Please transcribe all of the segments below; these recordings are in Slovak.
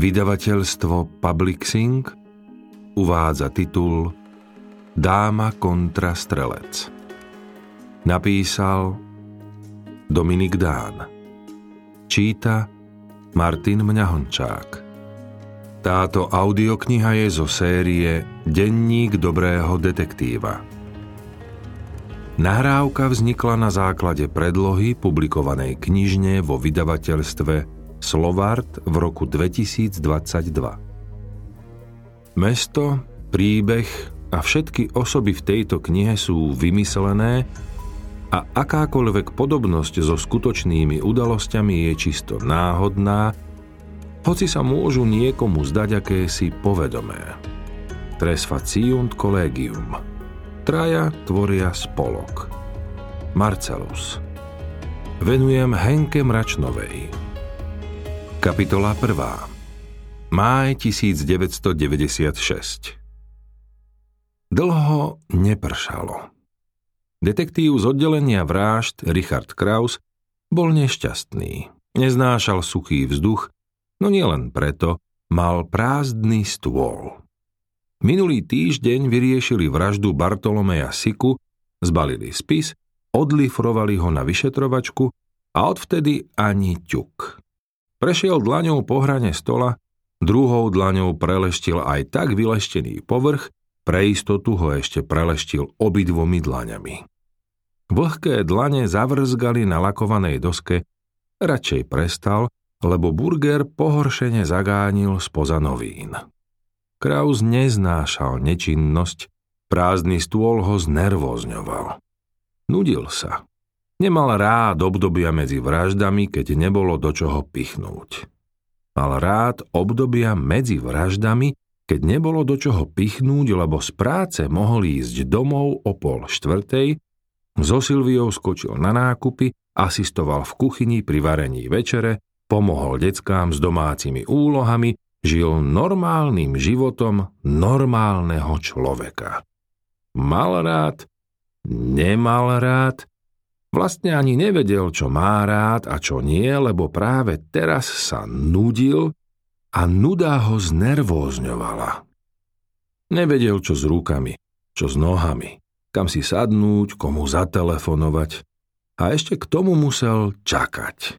Vydavateľstvo Publixing uvádza titul Dáma kontra strelec. Napísal Dominik Dán. Číta Martin Mňahončák. Táto audiokniha je zo série Denník dobrého detektíva. Nahrávka vznikla na základe predlohy publikovanej knižne vo vydavateľstve Slovart v roku 2022. Mesto, príbeh a všetky osoby v tejto knihe sú vymyslené a akákoľvek podobnosť so skutočnými udalosťami je čisto náhodná, hoci sa môžu niekomu zdať akési povedomé. Tresfaciunt collegium – Traja tvoria spolok. Marcelus. Venujem Henke Mračnovej. Kapitola 1. Máj 1996 Dlho nepršalo. Detektív z oddelenia vražd Richard Kraus bol nešťastný. Neznášal suchý vzduch, no nielen preto, mal prázdny stôl. Minulý týždeň vyriešili vraždu Bartolomeja Siku, zbalili spis, odlifrovali ho na vyšetrovačku a odvtedy ani ťuk. Prešiel dlaňou po hrane stola, druhou dlaňou preleštil aj tak vyleštený povrch, pre istotu ho ešte preleštil obidvomi dlaňami. Vlhké dlane zavrzgali na lakovanej doske, radšej prestal, lebo burger pohoršene zagánil spoza novín. Kraus neznášal nečinnosť, prázdny stôl ho znervózňoval. Nudil sa. Nemal rád obdobia medzi vraždami, keď nebolo do čoho pichnúť. Mal rád obdobia medzi vraždami, keď nebolo do čoho pichnúť, lebo z práce mohol ísť domov o pol štvrtej, so Silviou skočil na nákupy, asistoval v kuchyni pri varení večere, pomohol deckám s domácimi úlohami žil normálnym životom normálneho človeka. Mal rád, nemal rád, vlastne ani nevedel, čo má rád a čo nie, lebo práve teraz sa nudil a nuda ho znervózňovala. Nevedel, čo s rukami, čo s nohami, kam si sadnúť, komu zatelefonovať a ešte k tomu musel čakať.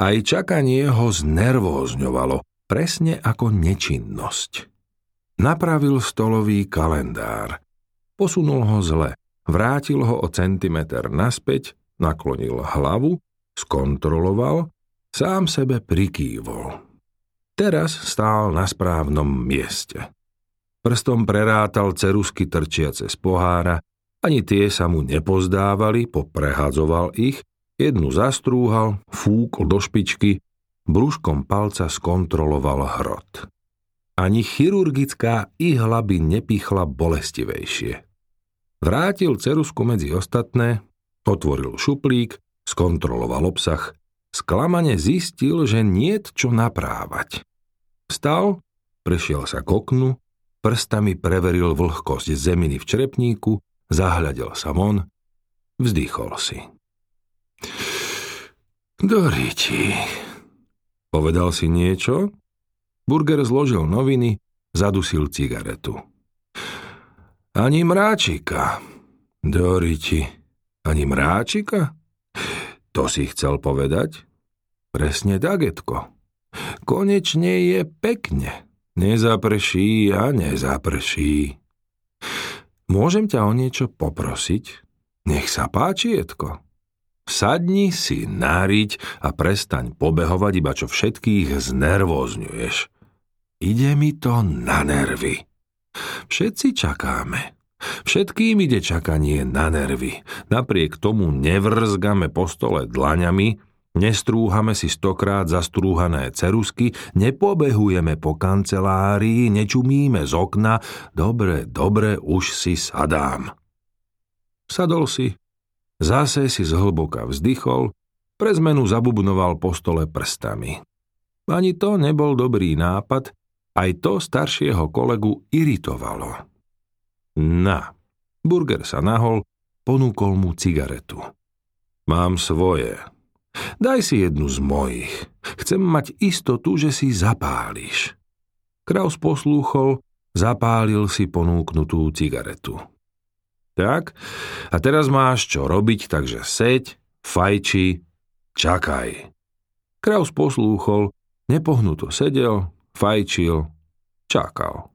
Aj čakanie ho znervózňovalo, presne ako nečinnosť. Napravil stolový kalendár. Posunul ho zle, vrátil ho o centimeter naspäť, naklonil hlavu, skontroloval, sám sebe prikývol. Teraz stál na správnom mieste. Prstom prerátal cerusky trčiace z pohára, ani tie sa mu nepozdávali, poprehadzoval ich, jednu zastrúhal, fúkol do špičky, brúškom palca skontroloval hrot. Ani chirurgická ihla by nepichla bolestivejšie. Vrátil cerusku medzi ostatné, otvoril šuplík, skontroloval obsah, sklamane zistil, že niet čo naprávať. Vstal, prešiel sa k oknu, prstami preveril vlhkosť zeminy v črepníku, zahľadil sa von, vzdychol si. Doriti, Povedal si niečo? Burger zložil noviny, zadusil cigaretu. Ani mráčika. Doriti, ani mráčika? To si chcel povedať? Presne dagetko. Konečne je pekne. Nezaprší a nezaprší. Môžem ťa o niečo poprosiť? Nech sa páči, Edko. Sadni si náriť a prestaň pobehovať, iba čo všetkých znervózňuješ. Ide mi to na nervy. Všetci čakáme. Všetkým ide čakanie na nervy. Napriek tomu nevrzgame po stole dlaňami, nestrúhame si stokrát zastrúhané cerusky, nepobehujeme po kancelárii, nečumíme z okna. Dobre, dobre, už si sadám. Sadol si, Zase si zhlboka vzdychol, pre zmenu zabubnoval po stole prstami. Ani to nebol dobrý nápad, aj to staršieho kolegu iritovalo. Na, Burger sa nahol, ponúkol mu cigaretu. Mám svoje. Daj si jednu z mojich. Chcem mať istotu, že si zapáliš. Kraus poslúchol, zapálil si ponúknutú cigaretu. Tak, a teraz máš čo robiť, takže seď, fajči, čakaj. Kraus poslúchol, nepohnuto sedel, fajčil, čakal.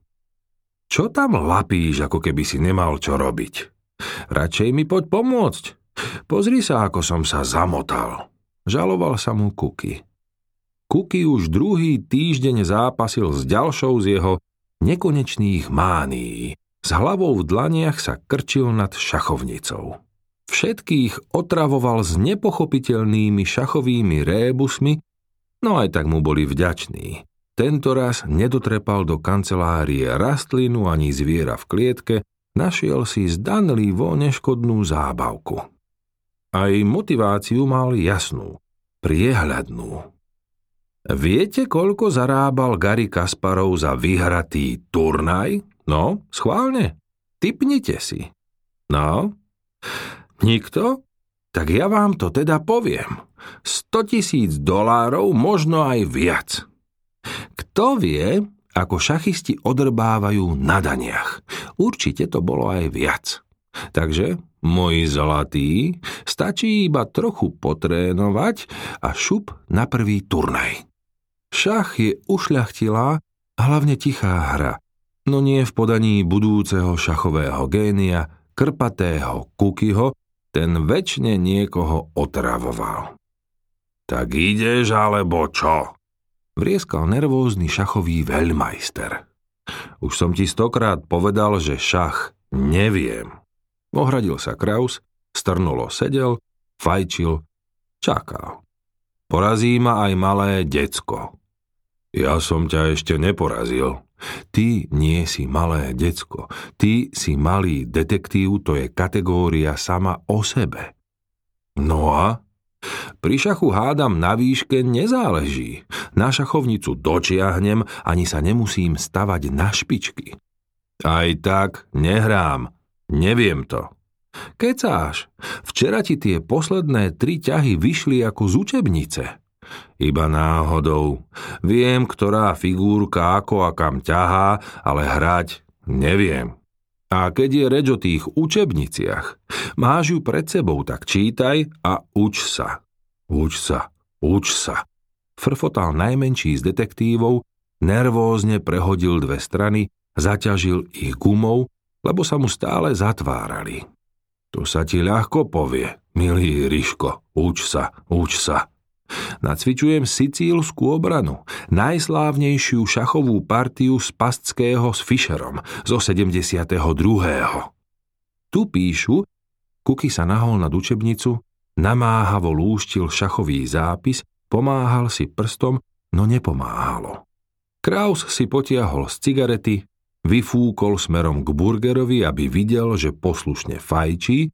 Čo tam lapíš, ako keby si nemal čo robiť? Radšej mi poď pomôcť. Pozri sa, ako som sa zamotal. Žaloval sa mu Kuky. Kuky už druhý týždeň zápasil s ďalšou z jeho nekonečných mánií. S hlavou v dlaniach sa krčil nad šachovnicou. Všetkých otravoval s nepochopiteľnými šachovými rébusmi, no aj tak mu boli vďační. Tento raz nedotrepal do kancelárie rastlinu ani zviera v klietke, našiel si zdanlivo neškodnú zábavku. Aj motiváciu mal jasnú, priehľadnú. Viete, koľko zarábal Gary Kasparov za vyhratý turnaj? No, schválne. Typnite si. No? Nikto? Tak ja vám to teda poviem. 100 tisíc dolárov, možno aj viac. Kto vie, ako šachisti odrbávajú na daniach? Určite to bolo aj viac. Takže, moji zlatí, stačí iba trochu potrénovať a šup na prvý turnaj. Šach je ušľachtilá hlavne tichá hra, no nie v podaní budúceho šachového génia, krpatého Kukyho, ten väčšine niekoho otravoval. Tak ideš alebo čo? Vrieskal nervózny šachový veľmajster. Už som ti stokrát povedal, že šach neviem. Ohradil sa Kraus, strnulo sedel, fajčil, čakal. Porazí ma aj malé decko. Ja som ťa ešte neporazil. Ty nie si malé decko. Ty si malý detektív, to je kategória sama o sebe. No a? Pri šachu hádam na výške nezáleží. Na šachovnicu dočiahnem, ani sa nemusím stavať na špičky. Aj tak nehrám. Neviem to. Kecáš, včera ti tie posledné tri ťahy vyšli ako z učebnice. Iba náhodou. Viem, ktorá figúrka ako a kam ťahá, ale hrať neviem. A keď je reč o tých učebniciach, máš ju pred sebou, tak čítaj a uč sa. Uč sa, uč sa. Frfotal najmenší z detektívov, nervózne prehodil dve strany, zaťažil ich gumou, lebo sa mu stále zatvárali. To sa ti ľahko povie, milý Ryško, uč sa, uč sa. Nacvičujem sicílskú obranu, najslávnejšiu šachovú partiu z Pastského s Fischerom zo 72. Tu píšu, Kuky sa nahol nad učebnicu, namáhavo lúštil šachový zápis, pomáhal si prstom, no nepomáhalo. Kraus si potiahol z cigarety, vyfúkol smerom k burgerovi, aby videl, že poslušne fajčí,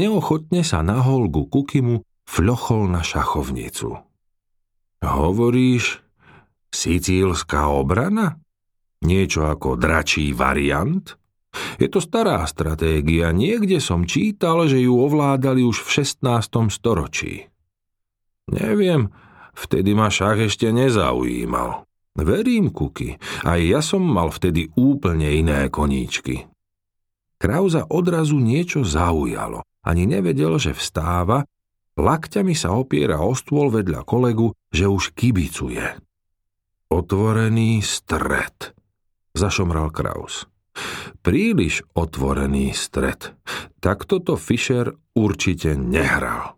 neochotne sa nahol ku Kukimu fľochol na šachovnicu. Hovoríš, sicílska obrana? Niečo ako dračí variant? Je to stará stratégia, niekde som čítal, že ju ovládali už v 16. storočí. Neviem, vtedy ma šach ešte nezaujímal. Verím, Kuky, aj ja som mal vtedy úplne iné koníčky. Krauza odrazu niečo zaujalo. Ani nevedel, že vstáva Lakťami sa opiera o stôl vedľa kolegu, že už kibicuje. Otvorený stred, zašomral Kraus. Príliš otvorený stred. Tak toto Fischer určite nehral.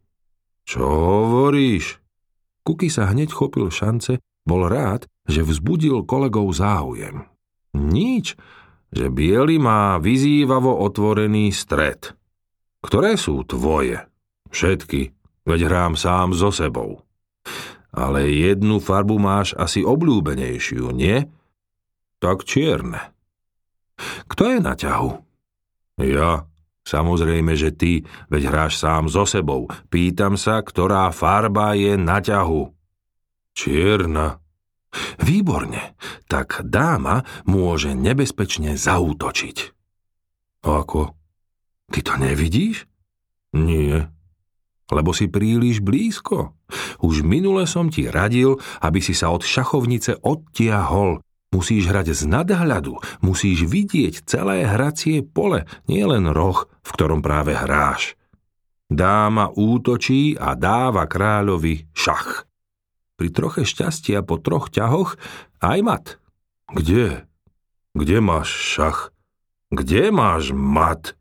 Čo hovoríš? Kuky sa hneď chopil šance, bol rád, že vzbudil kolegov záujem. Nič, že biely má vyzývavo otvorený stred. Ktoré sú tvoje? Všetky, veď hrám sám so sebou. Ale jednu farbu máš asi obľúbenejšiu, nie? Tak čierne. Kto je na ťahu? Ja. Samozrejme, že ty, veď hráš sám so sebou. Pýtam sa, ktorá farba je na ťahu. Čierna. Výborne. Tak dáma môže nebezpečne zaútočiť. Ako? Ty to nevidíš? Nie, lebo si príliš blízko. Už minule som ti radil, aby si sa od šachovnice odtiahol. Musíš hrať z nadhľadu, musíš vidieť celé hracie pole, nielen roh, v ktorom práve hráš. Dáma útočí a dáva kráľovi šach. Pri troche šťastia po troch ťahoch aj mat. Kde? Kde máš šach? Kde máš mat?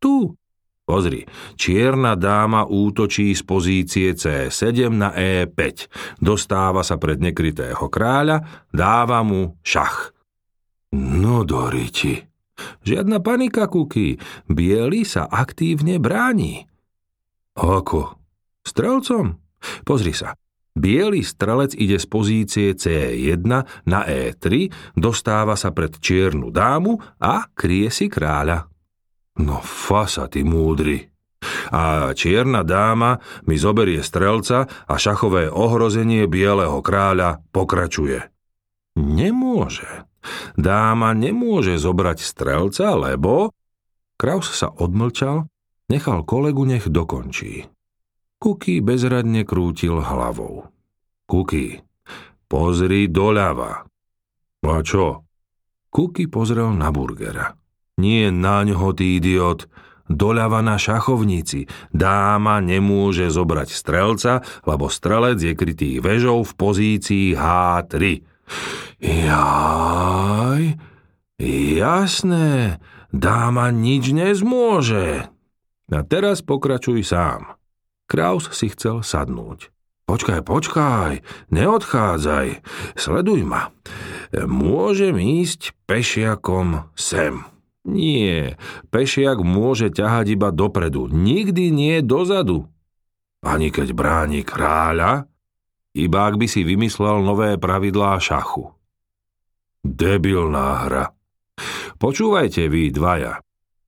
Tu. Pozri, čierna dáma útočí z pozície C7 na E5. Dostáva sa pred nekrytého kráľa, dáva mu šach. No doriti. Žiadna panika, Kuky. Bielý sa aktívne bráni. Ako? Strelcom? Pozri sa. Bielý strelec ide z pozície C1 na E3, dostáva sa pred čiernu dámu a krie si kráľa. No fasa, ty múdry. A čierna dáma mi zoberie strelca a šachové ohrozenie bieleho kráľa pokračuje. Nemôže. Dáma nemôže zobrať strelca, lebo... Kraus sa odmlčal, nechal kolegu nech dokončí. Kuky bezradne krútil hlavou. Kuky, pozri doľava. A čo? Kuky pozrel na burgera. Nie na ňoho, ty idiot. Doľava na šachovnici. Dáma nemôže zobrať strelca, lebo strelec je krytý vežou v pozícii H3. Jaj, jasné, dáma nič nezmôže. A teraz pokračuj sám. Kraus si chcel sadnúť. Počkaj, počkaj, neodchádzaj, sleduj ma. Môžem ísť pešiakom sem. Nie, pešiak môže ťahať iba dopredu, nikdy nie dozadu. Ani keď bráni kráľa, iba ak by si vymyslel nové pravidlá šachu. Debilná hra. Počúvajte vy dvaja.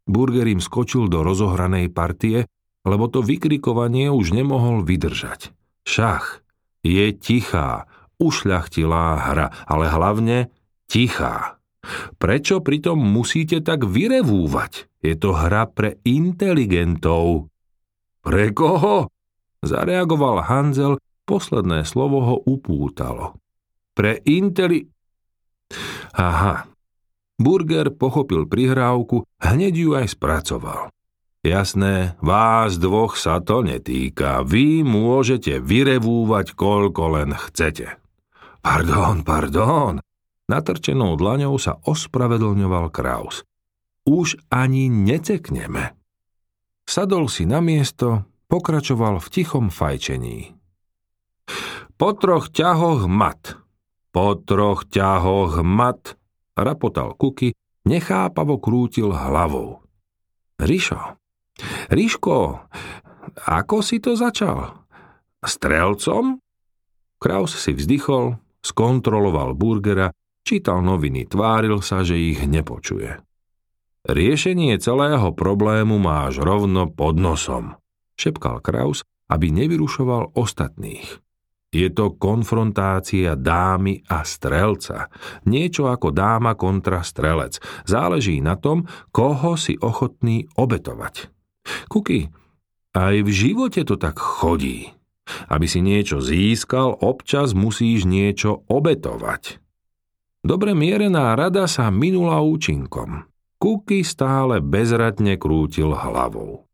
Burger im skočil do rozohranej partie, lebo to vykrikovanie už nemohol vydržať. Šach je tichá, ušľachtilá hra, ale hlavne tichá. Prečo pritom musíte tak vyrevúvať? Je to hra pre inteligentov. Pre koho? Zareagoval Hanzel, posledné slovo ho upútalo. Pre inteli... Aha. Burger pochopil prihrávku, hneď ju aj spracoval. Jasné, vás dvoch sa to netýka. Vy môžete vyrevúvať, koľko len chcete. Pardon, pardon, Natrčenou dlaňou sa ospravedlňoval Kraus. Už ani necekneme. Sadol si na miesto, pokračoval v tichom fajčení. Po troch ťahoch mat. Po troch ťahoch mat, rapotal Kuky, nechápavo krútil hlavou. Rišo, Ríško, ako si to začal? Strelcom? Kraus si vzdychol, skontroloval burgera Čítal noviny, tváril sa, že ich nepočuje. Riešenie celého problému máš rovno pod nosom, šepkal Kraus, aby nevyrušoval ostatných. Je to konfrontácia dámy a strelca. Niečo ako dáma kontra strelec. Záleží na tom, koho si ochotný obetovať. Kuky, aj v živote to tak chodí. Aby si niečo získal, občas musíš niečo obetovať. Dobre mierená rada sa minula účinkom. Kuky stále bezradne krútil hlavou.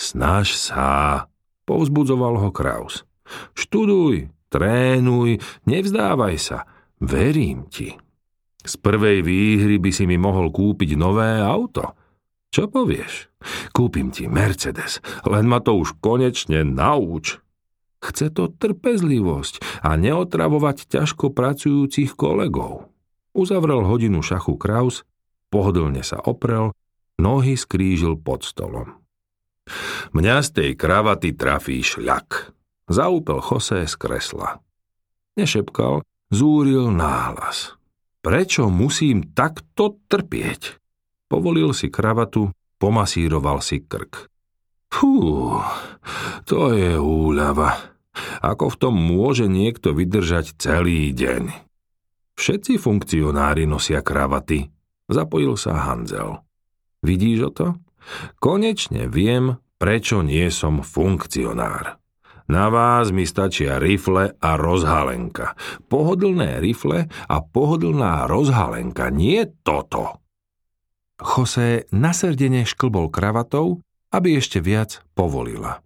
Snaž sa, povzbudzoval ho Kraus. Študuj, trénuj, nevzdávaj sa, verím ti. Z prvej výhry by si mi mohol kúpiť nové auto. Čo povieš? Kúpim ti Mercedes, len ma to už konečne nauč. Chce to trpezlivosť a neotravovať ťažko pracujúcich kolegov. Uzavrel hodinu šachu Kraus, pohodlne sa oprel, nohy skrížil pod stolom. Mňa z tej kravaty trafí šľak. Zaúpel José z kresla. Nešepkal, zúril náhlas. Prečo musím takto trpieť? Povolil si kravatu, pomasíroval si krk. Fú, to je úľava. Ako v tom môže niekto vydržať celý deň? Všetci funkcionári nosia kravaty. Zapojil sa Hanzel. Vidíš o to? Konečne viem, prečo nie som funkcionár. Na vás mi stačia rifle a rozhalenka. Pohodlné rifle a pohodlná rozhalenka, nie toto. Jose naserdene šklbol kravatou, aby ešte viac povolila.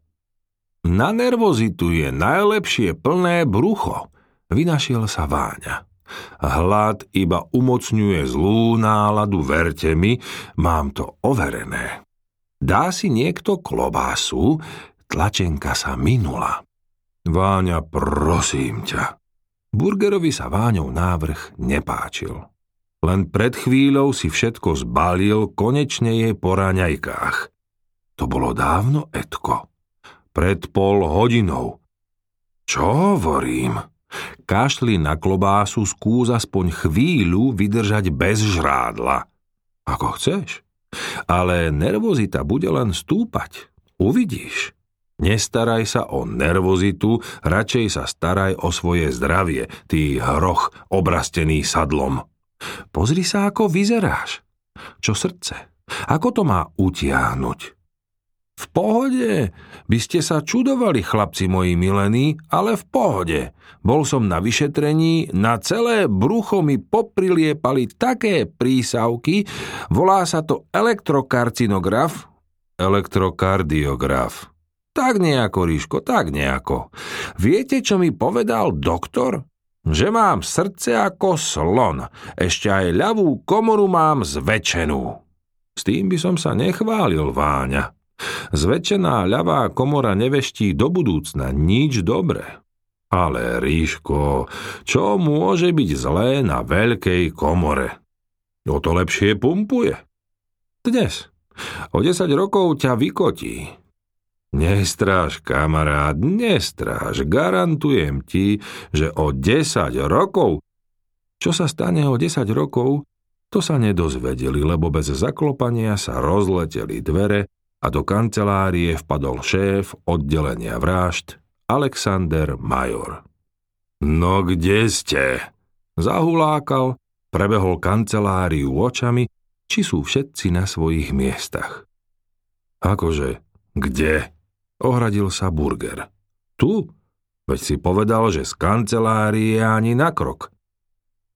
Na nervozitu je najlepšie plné brucho, vynašiel sa Váňa. Hlad iba umocňuje zlú náladu, verte mi, mám to overené. Dá si niekto klobásu, tlačenka sa minula. Váňa, prosím ťa. Burgerovi sa Váňov návrh nepáčil. Len pred chvíľou si všetko zbalil, konečne jej po raňajkách. To bolo dávno, Etko. Pred pol hodinou. Čo hovorím? Kašli na klobásu, skús aspoň chvíľu vydržať bez žrádla. Ako chceš. Ale nervozita bude len stúpať. Uvidíš. Nestaraj sa o nervozitu, radšej sa staraj o svoje zdravie, ty hroch obrastený sadlom. Pozri sa, ako vyzeráš. Čo srdce? Ako to má utiahnuť? V pohode. By ste sa čudovali, chlapci moji milení, ale v pohode. Bol som na vyšetrení, na celé brucho mi popriliepali také prísavky, volá sa to elektrokarcinograf, elektrokardiograf. Tak nejako, Ríško, tak nejako. Viete, čo mi povedal doktor? Že mám srdce ako slon, ešte aj ľavú komoru mám zväčšenú. S tým by som sa nechválil, Váňa. Zväčšená ľavá komora neveští do budúcna nič dobré. Ale, Ríško, čo môže byť zlé na veľkej komore? O to lepšie pumpuje. Dnes. O 10 rokov ťa vykotí. Nestráž, kamarát, nestráž. Garantujem ti, že o 10 rokov... Čo sa stane o 10 rokov, to sa nedozvedeli, lebo bez zaklopania sa rozleteli dvere a do kancelárie vpadol šéf oddelenia vražd Alexander Major. No kde ste? Zahulákal, prebehol kanceláriu očami, či sú všetci na svojich miestach. Akože, kde? Ohradil sa Burger. Tu? Veď si povedal, že z kancelárie ani na krok.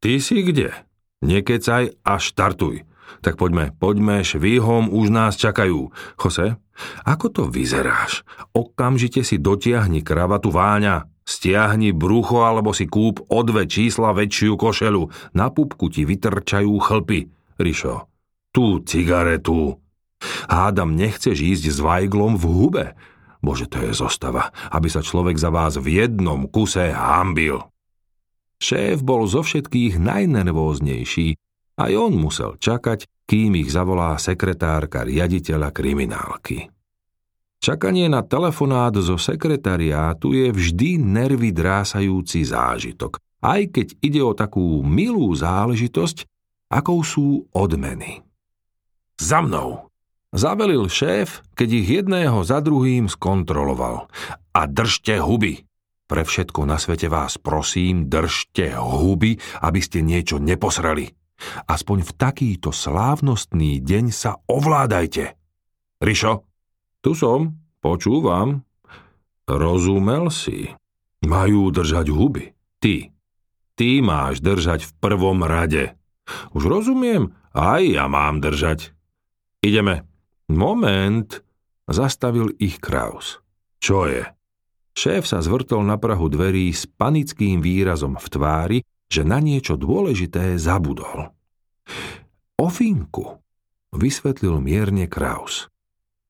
Ty si kde? Nekecaj a štartuj. Tak poďme, poďme, švíhom už nás čakajú. Jose, ako to vyzeráš? Okamžite si dotiahni kravatu váňa, stiahni brucho alebo si kúp o dve čísla väčšiu košelu. Na pupku ti vytrčajú chlpy. Rišo, tú cigaretu. Hádam, nechceš ísť s vajglom v hube. Bože, to je zostava, aby sa človek za vás v jednom kuse hambil. Šéf bol zo všetkých najnervóznejší, aj on musel čakať, kým ich zavolá sekretárka riaditeľa kriminálky. Čakanie na telefonát zo sekretariátu je vždy nervy drásajúci zážitok, aj keď ide o takú milú záležitosť, akou sú odmeny. Za mnou! Zavelil šéf, keď ich jedného za druhým skontroloval. A držte huby! Pre všetko na svete vás prosím, držte huby, aby ste niečo neposrali. Aspoň v takýto slávnostný deň sa ovládajte. Rišo, tu som, počúvam. Rozumel si. Majú držať huby. Ty. Ty máš držať v prvom rade. Už rozumiem, aj ja mám držať. Ideme. Moment, zastavil ich Kraus. Čo je? Šéf sa zvrtol na prahu dverí s panickým výrazom v tvári že na niečo dôležité zabudol. Ofinku, vysvetlil mierne Kraus.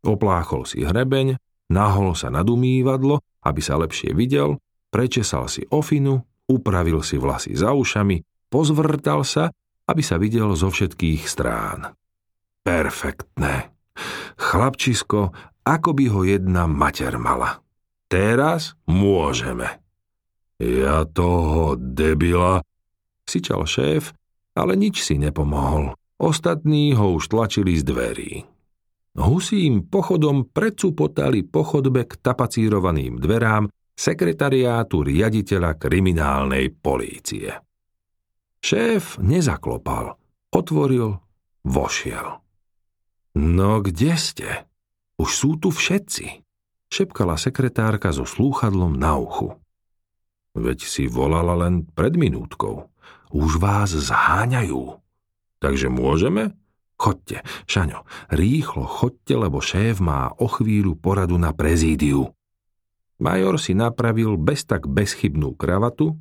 Opláchol si hrebeň, nahol sa nad umývadlo, aby sa lepšie videl, prečesal si ofinu, upravil si vlasy za ušami, pozvrtal sa, aby sa videl zo všetkých strán. Perfektné. Chlapčisko, ako by ho jedna mater mala. Teraz môžeme. Ja toho debila, sičal šéf, ale nič si nepomohol. Ostatní ho už tlačili z dverí. Husím pochodom predsupotali po chodbe k tapacírovaným dverám sekretariátu riaditeľa kriminálnej polície. Šéf nezaklopal, otvoril, vošiel. No kde ste? Už sú tu všetci. šepkala sekretárka so slúchadlom na uchu. Veď si volala len pred minútkou. Už vás zháňajú. Takže môžeme? Chodte, Šaňo, rýchlo chodte, lebo šéf má o chvíľu poradu na prezídiu. Major si napravil bez tak bezchybnú kravatu,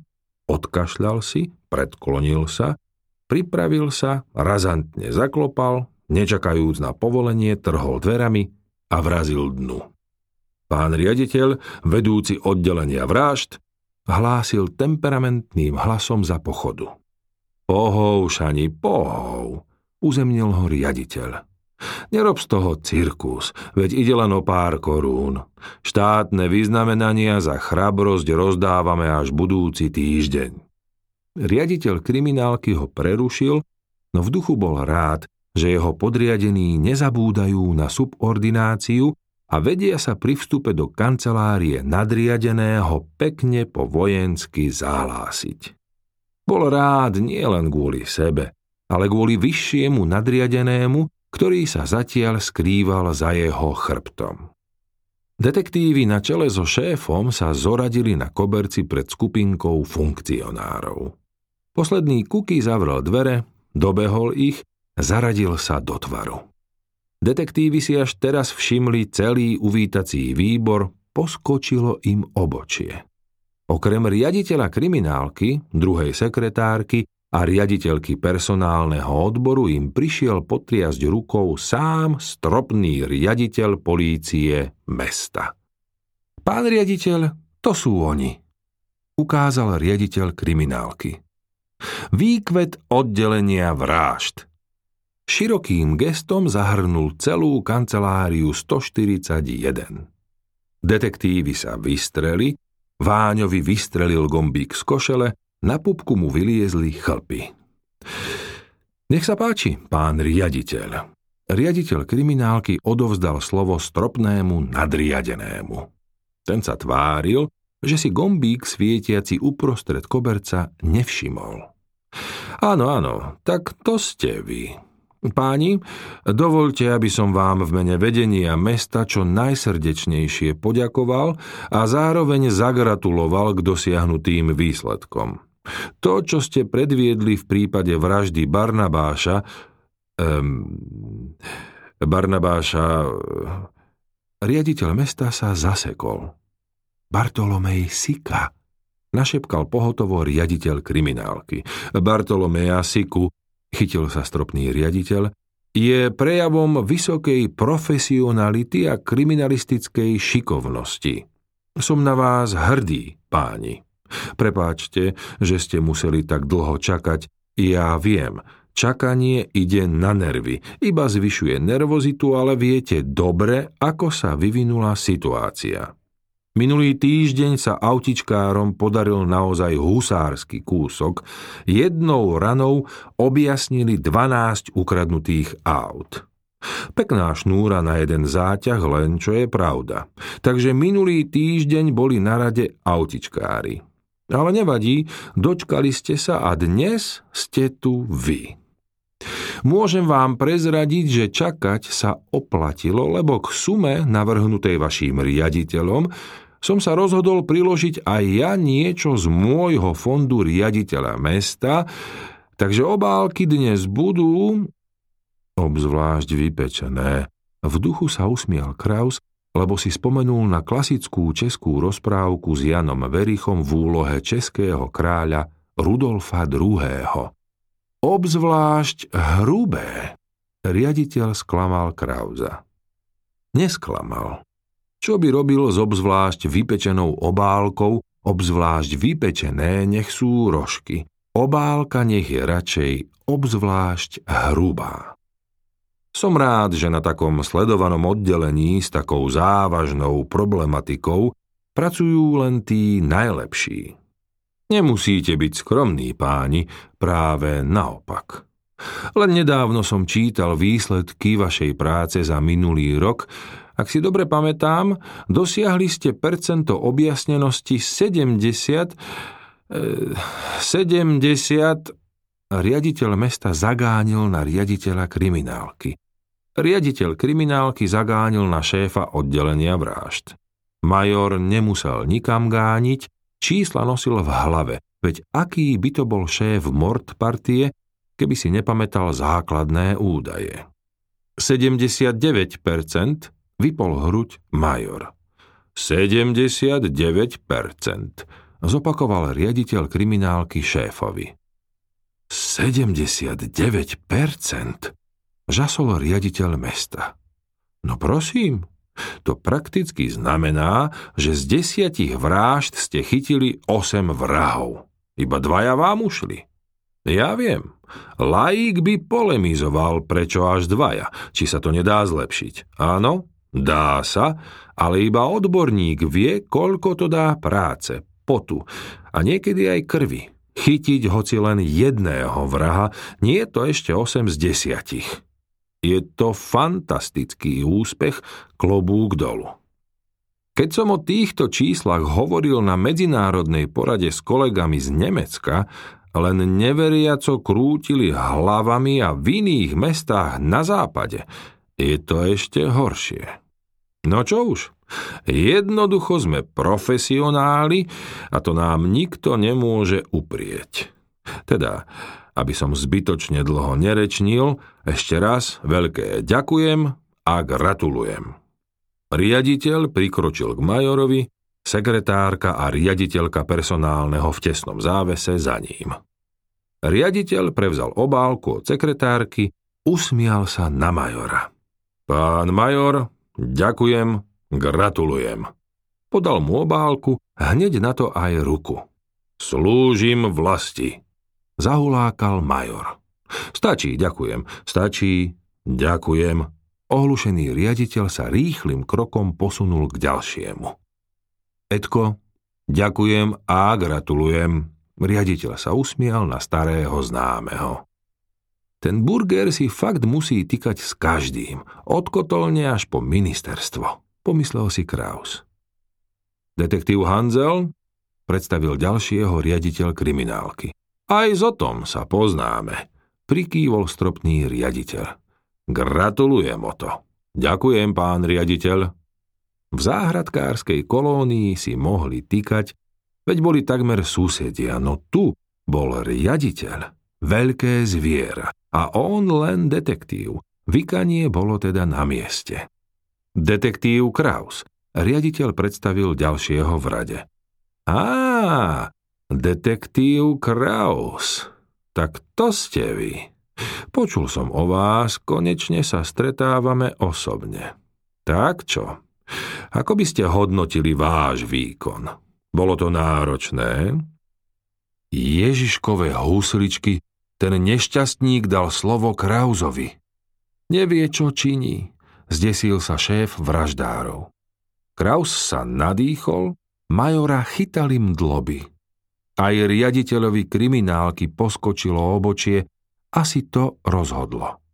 odkašľal si, predklonil sa, pripravil sa, razantne zaklopal, nečakajúc na povolenie, trhol dverami a vrazil dnu. Pán riaditeľ, vedúci oddelenia vražd, hlásil temperamentným hlasom za pochodu. Pohov, Šani, pohov, uzemnil ho riaditeľ. Nerob z toho cirkus, veď ide len o pár korún. Štátne vyznamenania za chrabrosť rozdávame až budúci týždeň. Riaditeľ kriminálky ho prerušil, no v duchu bol rád, že jeho podriadení nezabúdajú na subordináciu a vedia sa pri vstupe do kancelárie nadriadeného pekne po vojensky zahlásiť. Bol rád nielen kvôli sebe, ale kvôli vyššiemu nadriadenému, ktorý sa zatiaľ skrýval za jeho chrbtom. Detektívy na čele so šéfom sa zoradili na koberci pred skupinkou funkcionárov. Posledný kuky zavrel dvere, dobehol ich, zaradil sa do tvaru. Detektívy si až teraz všimli celý uvítací výbor, poskočilo im obočie. Okrem riaditeľa kriminálky, druhej sekretárky a riaditeľky personálneho odboru im prišiel potriasť rukou sám stropný riaditeľ polície mesta. Pán riaditeľ, to sú oni, ukázal riaditeľ kriminálky. Výkvet oddelenia vrážd – Širokým gestom zahrnul celú kanceláriu 141. Detektívy sa vystreli, Váňovi vystrelil gombík z košele, na pupku mu vyliezli chlpy. Nech sa páči, pán riaditeľ. Riaditeľ kriminálky odovzdal slovo stropnému nadriadenému. Ten sa tváril, že si gombík svietiaci uprostred koberca nevšimol. Áno, áno, tak to ste vy. Páni, dovolte, aby som vám v mene vedenia mesta čo najsrdečnejšie poďakoval a zároveň zagratuloval k dosiahnutým výsledkom. To, čo ste predviedli v prípade vraždy Barnabáša, um, Barnabáša, riaditeľ mesta sa zasekol. Bartolomej Sika, našepkal pohotovo riaditeľ kriminálky. Bartolomeja Siku chytil sa stropný riaditeľ, je prejavom vysokej profesionality a kriminalistickej šikovnosti. Som na vás hrdý, páni. Prepáčte, že ste museli tak dlho čakať, ja viem, čakanie ide na nervy, iba zvyšuje nervozitu, ale viete dobre, ako sa vyvinula situácia. Minulý týždeň sa autičkárom podaril naozaj husársky kúsok. Jednou ranou objasnili 12 ukradnutých aut. Pekná šnúra na jeden záťah, len čo je pravda. Takže minulý týždeň boli na rade autičkári. Ale nevadí, dočkali ste sa a dnes ste tu vy. Môžem vám prezradiť, že čakať sa oplatilo, lebo k sume navrhnutej vašim riaditeľom som sa rozhodol priložiť aj ja niečo z môjho fondu riaditeľa mesta, takže obálky dnes budú obzvlášť vypečené. V duchu sa usmial Kraus, lebo si spomenul na klasickú českú rozprávku s Janom Verichom v úlohe českého kráľa Rudolfa II. Obzvlášť hrubé. Riaditeľ sklamal Krauza. Nesklamal. Čo by robil s obzvlášť vypečenou obálkou, obzvlášť vypečené nech sú rožky. Obálka nech je radšej obzvlášť hrubá. Som rád, že na takom sledovanom oddelení s takou závažnou problematikou pracujú len tí najlepší. Nemusíte byť skromní páni, práve naopak. Len nedávno som čítal výsledky vašej práce za minulý rok ak si dobre pamätám, dosiahli ste percento objasnenosti 70, 70, riaditeľ mesta zagánil na riaditeľa kriminálky. Riaditeľ kriminálky zagánil na šéfa oddelenia vražd. Major nemusel nikam gániť, čísla nosil v hlave, veď aký by to bol šéf mord partie, keby si nepamätal základné údaje. 79% vypol hruď Major. 79%, zopakoval riaditeľ kriminálky šéfovi. 79%, žasol riaditeľ mesta. No prosím, to prakticky znamená, že z desiatich vražd ste chytili 8 vrahov. Iba dvaja vám ušli. Ja viem, laík by polemizoval, prečo až dvaja, či sa to nedá zlepšiť. Áno, dá sa, ale iba odborník vie, koľko to dá práce, potu a niekedy aj krvi. Chytiť hoci len jedného vraha, nie je to ešte 8 z desiatich. Je to fantastický úspech, klobúk dolu. Keď som o týchto číslach hovoril na medzinárodnej porade s kolegami z Nemecka, len neveriaco krútili hlavami a v iných mestách na západe. Je to ešte horšie. No čo už, jednoducho sme profesionáli a to nám nikto nemôže uprieť. Teda, aby som zbytočne dlho nerečnil, ešte raz veľké ďakujem a gratulujem. Riaditeľ prikročil k majorovi, sekretárka a riaditeľka personálneho v tesnom závese za ním. Riaditeľ prevzal obálku od sekretárky, usmial sa na majora. Pán major, ďakujem, gratulujem. Podal mu obálku, hneď na to aj ruku. Slúžim vlasti, Zahulákal major. Stačí, ďakujem. Stačí, ďakujem. Ohlušený riaditeľ sa rýchlým krokom posunul k ďalšiemu. Edko, ďakujem a gratulujem. Riaditeľ sa usmial na starého známeho. Ten burger si fakt musí tykať s každým, odkotolne až po ministerstvo, pomyslel si Kraus. Detektív Hanzel predstavil ďalšieho riaditeľ kriminálky. Aj o tom sa poznáme, prikývol stropný riaditeľ. Gratulujem o to. Ďakujem, pán riaditeľ. V záhradkárskej kolónii si mohli týkať, veď boli takmer susedia, no tu bol riaditeľ, veľké zviera a on len detektív. Vykanie bolo teda na mieste. Detektív Kraus. Riaditeľ predstavil ďalšieho v rade. Á, Detektív Kraus. Tak to ste vy. Počul som o vás, konečne sa stretávame osobne. Tak čo? Ako by ste hodnotili váš výkon? Bolo to náročné? Ježiškové húsličky, ten nešťastník dal slovo Krauzovi. Nevie, čo činí, zdesil sa šéf vraždárov. Kraus sa nadýchol, majora chytali mdloby. Aj riaditeľovi kriminálky poskočilo obočie, asi to rozhodlo.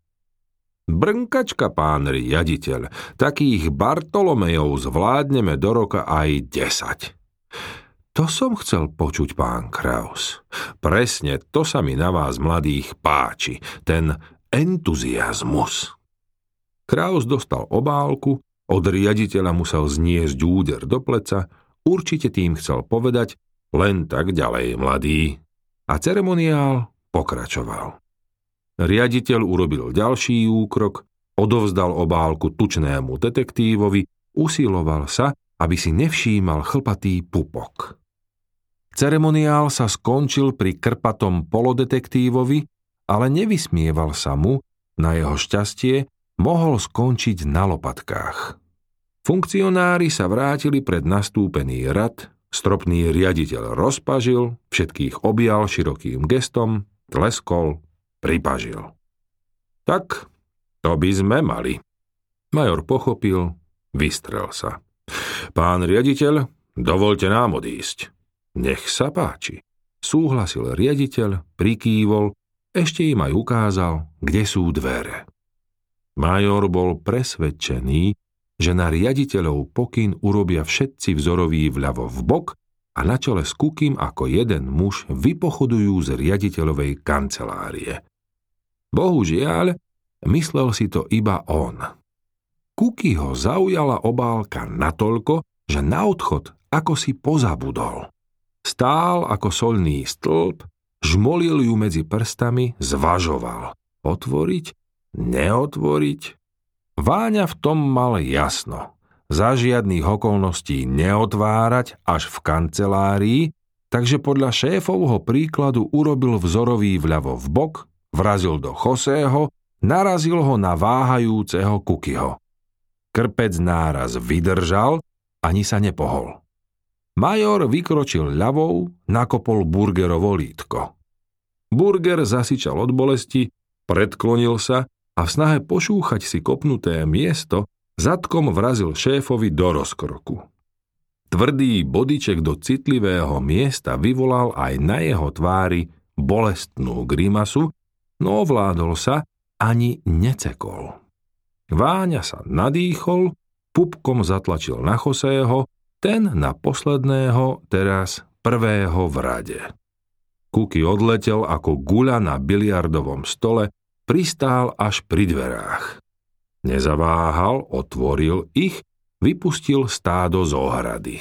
Brnkačka, pán riaditeľ, takých Bartolomejov zvládneme do roka aj desať. To som chcel počuť, pán Kraus. Presne to sa mi na vás mladých páči, ten entuziasmus. Kraus dostal obálku, od riaditeľa musel zniesť úder do pleca, určite tým chcel povedať, len tak ďalej, mladý. A ceremoniál pokračoval. Riaditeľ urobil ďalší úkrok, odovzdal obálku tučnému detektívovi, usiloval sa, aby si nevšímal chlpatý pupok. Ceremoniál sa skončil pri krpatom polodetektívovi, ale nevysmieval sa mu, na jeho šťastie, mohol skončiť na lopatkách. Funkcionári sa vrátili pred nastúpený rad, Stropný riaditeľ rozpažil, všetkých objal širokým gestom, tleskol, pripažil. Tak, to by sme mali. Major pochopil, vystrel sa. Pán riaditeľ, dovolte nám odísť. Nech sa páči. Súhlasil riaditeľ, prikývol, ešte im aj ukázal, kde sú dvere. Major bol presvedčený, že na riaditeľov pokyn urobia všetci vzoroví vľavo v bok a na čele s Kukým ako jeden muž vypochodujú z riaditeľovej kancelárie. Bohužiaľ, myslel si to iba on. Kuky ho zaujala obálka natoľko, že na odchod ako si pozabudol. Stál ako solný stĺp, žmolil ju medzi prstami, zvažoval. Otvoriť? Neotvoriť? Váňa v tom mal jasno. Za žiadnych okolností neotvárať až v kancelárii, takže podľa šéfovho príkladu urobil vzorový vľavo v bok, vrazil do Chosého, narazil ho na váhajúceho Kukyho. Krpec náraz vydržal, ani sa nepohol. Major vykročil ľavou, nakopol Burgerovo lítko. Burger zasičal od bolesti, predklonil sa a v snahe pošúchať si kopnuté miesto zadkom vrazil šéfovi do rozkroku. Tvrdý bodiček do citlivého miesta vyvolal aj na jeho tvári bolestnú grimasu, no ovládol sa, ani necekol. Váňa sa nadýchol, pupkom zatlačil na Chosého ten na posledného, teraz prvého v rade. Kuky odletel ako guľa na biliardovom stole, pristál až pri dverách. Nezaváhal, otvoril ich, vypustil stádo z ohrady.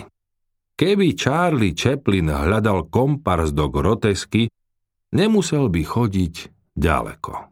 Keby Charlie Chaplin hľadal kompars do grotesky, nemusel by chodiť ďaleko.